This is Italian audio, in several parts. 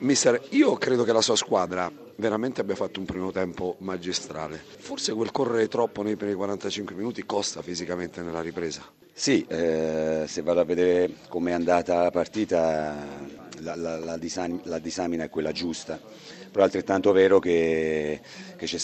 Mister, io credo che la sua squadra veramente abbia fatto un primo tempo magistrale. Forse quel correre troppo nei primi 45 minuti costa fisicamente nella ripresa. Sì, eh, se vado a vedere com'è andata la partita, la, la, la, disamina, la, disamina è quella giusta, però è altrettanto vero che, che c'è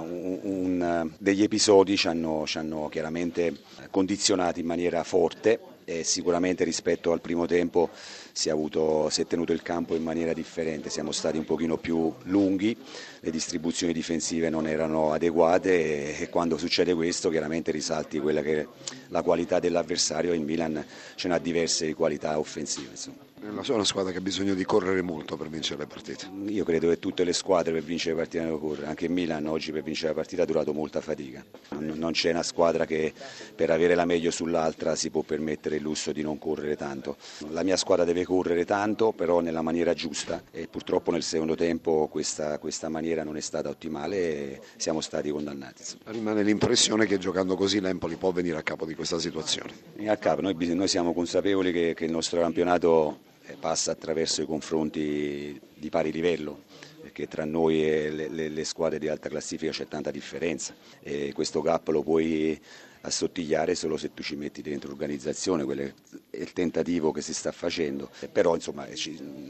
un, degli episodi ci hanno, ci hanno chiaramente condizionati in maniera forte e sicuramente rispetto al primo tempo si è, avuto, si è, tenuto il campo in maniera differente, siamo stati un pochino più lunghi, le distribuzioni difensive non erano adeguate e, e quando succede questo chiaramente risalti quella che è la qualità dell'avversario, in Milan ce n'ha diverse qualità offensive. Insomma. È una squadra che ha bisogno di correre molto per vincere le partite. Io credo che tutte le squadre per vincere le partite devono correre, anche il Milan oggi per vincere la partita ha durato molta fatica. Non c'è una squadra che per avere la meglio sull'altra si può permettere il lusso di non correre tanto. La mia squadra deve correre tanto, però nella maniera giusta e purtroppo nel secondo tempo questa, questa maniera non è stata ottimale e siamo stati condannati. Rimane l'impressione che giocando così l'Empoli può venire a capo di questa situazione. A capo, noi, noi siamo consapevoli che, che il nostro campionato passa attraverso i confronti di pari livello perché tra noi e le, le, le squadre di alta classifica c'è tanta differenza. E questo gap lo puoi assottigliare solo se tu ci metti dentro l'organizzazione, quello è il tentativo che si sta facendo, però insomma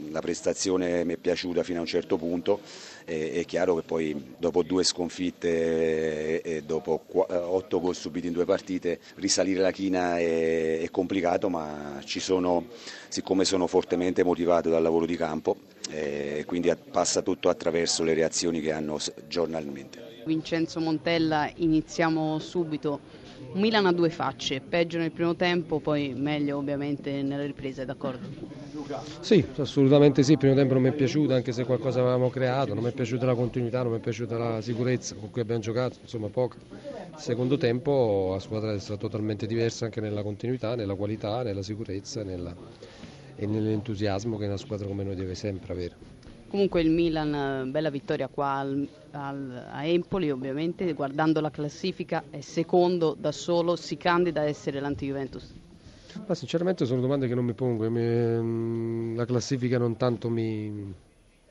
la prestazione mi è piaciuta fino a un certo punto, è chiaro che poi dopo due sconfitte e dopo otto gol subiti in due partite risalire la china è, complicato ma ci sono, siccome sono fortemente motivato dal lavoro di campo, quindi passa tutto attraverso le reazioni che hanno giornalmente. Vincenzo Montella, iniziamo subito. Milan ha due facce, peggio nel primo tempo, poi meglio ovviamente nelle riprese, d'accordo? Sì, assolutamente sì, il primo tempo non mi è piaciuto anche se qualcosa avevamo creato, non mi è piaciuta la continuità, non mi è piaciuta la sicurezza con cui abbiamo giocato, insomma poco. Il secondo tempo la squadra è stata totalmente diversa anche nella continuità, nella qualità, nella sicurezza nella... e nell'entusiasmo che una squadra come noi deve sempre avere. Comunque il Milan, bella vittoria qua al, al, a Empoli ovviamente, guardando la classifica è secondo da solo, si candida a essere l'anti-Juventus. Ma sinceramente sono domande che non mi pongo, mi, mm, la classifica non tanto mi,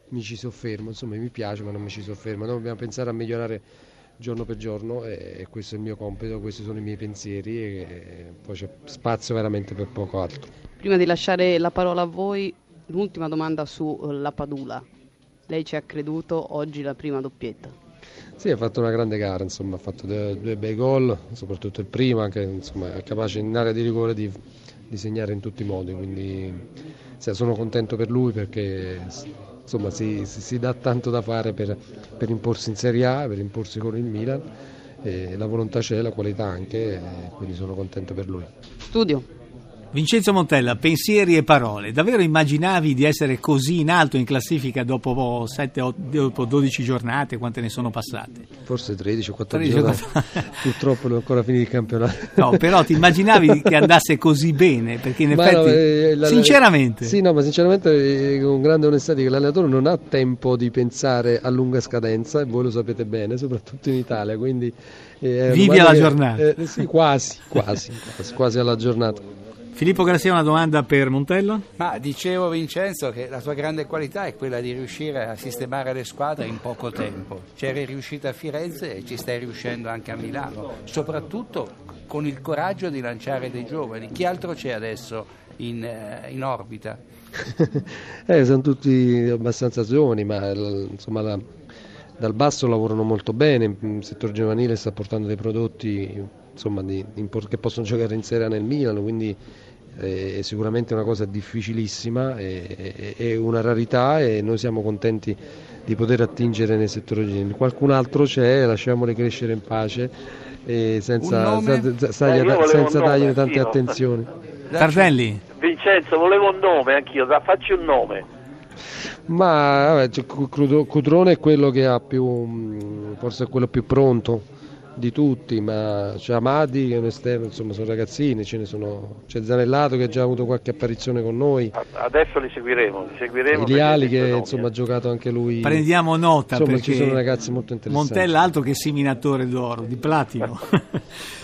mi, ci soffermo, insomma mi piace ma non mi ci soffermo, noi dobbiamo pensare a migliorare giorno per giorno e questo è il mio compito, questi sono i miei pensieri e poi c'è spazio veramente per poco altro. Prima di lasciare la parola a voi, l'ultima domanda sulla eh, Padula. Lei ci ha creduto, oggi la prima doppietta. Sì, ha fatto una grande gara, insomma, ha fatto due, due bei gol, soprattutto il primo, anche insomma, è capace in area di rigore di, di segnare in tutti i modi, quindi sì, sono contento per lui perché insomma, si, si, si, dà tanto da fare per, per, imporsi in Serie A, per imporsi con il Milan, la volontà c'è, la qualità anche, quindi sono contento per lui. Studio. Vincenzo Montella, pensieri e parole. Davvero immaginavi di essere così in alto in classifica dopo, 7, 8, dopo 12 giornate? Quante ne sono passate? Forse 13 o 14 13, Purtroppo non ho ancora finito il campionato. No, però ti immaginavi che andasse così bene? Perché in ma effetti, no, eh, la, sinceramente... Sì, no, ma sinceramente eh, con grande onestà che l'allenatore non ha tempo di pensare a lunga scadenza e voi lo sapete bene, soprattutto in Italia, quindi... Eh, Vivi alla che, giornata. Eh, sì, quasi, quasi, quasi, quasi alla giornata. Filippo Grassia, una domanda per Montello? Ma dicevo Vincenzo che la tua grande qualità è quella di riuscire a sistemare le squadre in poco tempo. C'eri riuscita a Firenze e ci stai riuscendo anche a Milano, soprattutto con il coraggio di lanciare dei giovani. Chi altro c'è adesso in, eh, in orbita? eh, sono tutti abbastanza giovani, ma insomma la, dal basso lavorano molto bene, il settore giovanile sta portando dei prodotti insomma, di, di, che possono giocare in Serie A nel Milano, quindi eh, è sicuramente una cosa difficilissima, è, è, una rarità e noi siamo contenti di poter attingere nel settore giovanile. Qualcun altro c'è, lasciamoli crescere in pace e senza, senza, senza, senza dargli tante attenzioni. Tardelli. Vincenzo, volevo un nome anch'io, facci un nome. Ma vabbè, Cudrone è quello che ha più, forse è quello più pronto di tutti, ma c'è Amadi che è un esterno, insomma sono ragazzini, ce ne sono, c'è Zanellato che ha già avuto qualche apparizione con noi. Adesso li seguiremo, li seguiremo. Iliali che insomma ha giocato anche lui. Prendiamo nota insomma perché ci sono ragazzi molto interessanti. Montella altro che seminatore d'oro, di platino.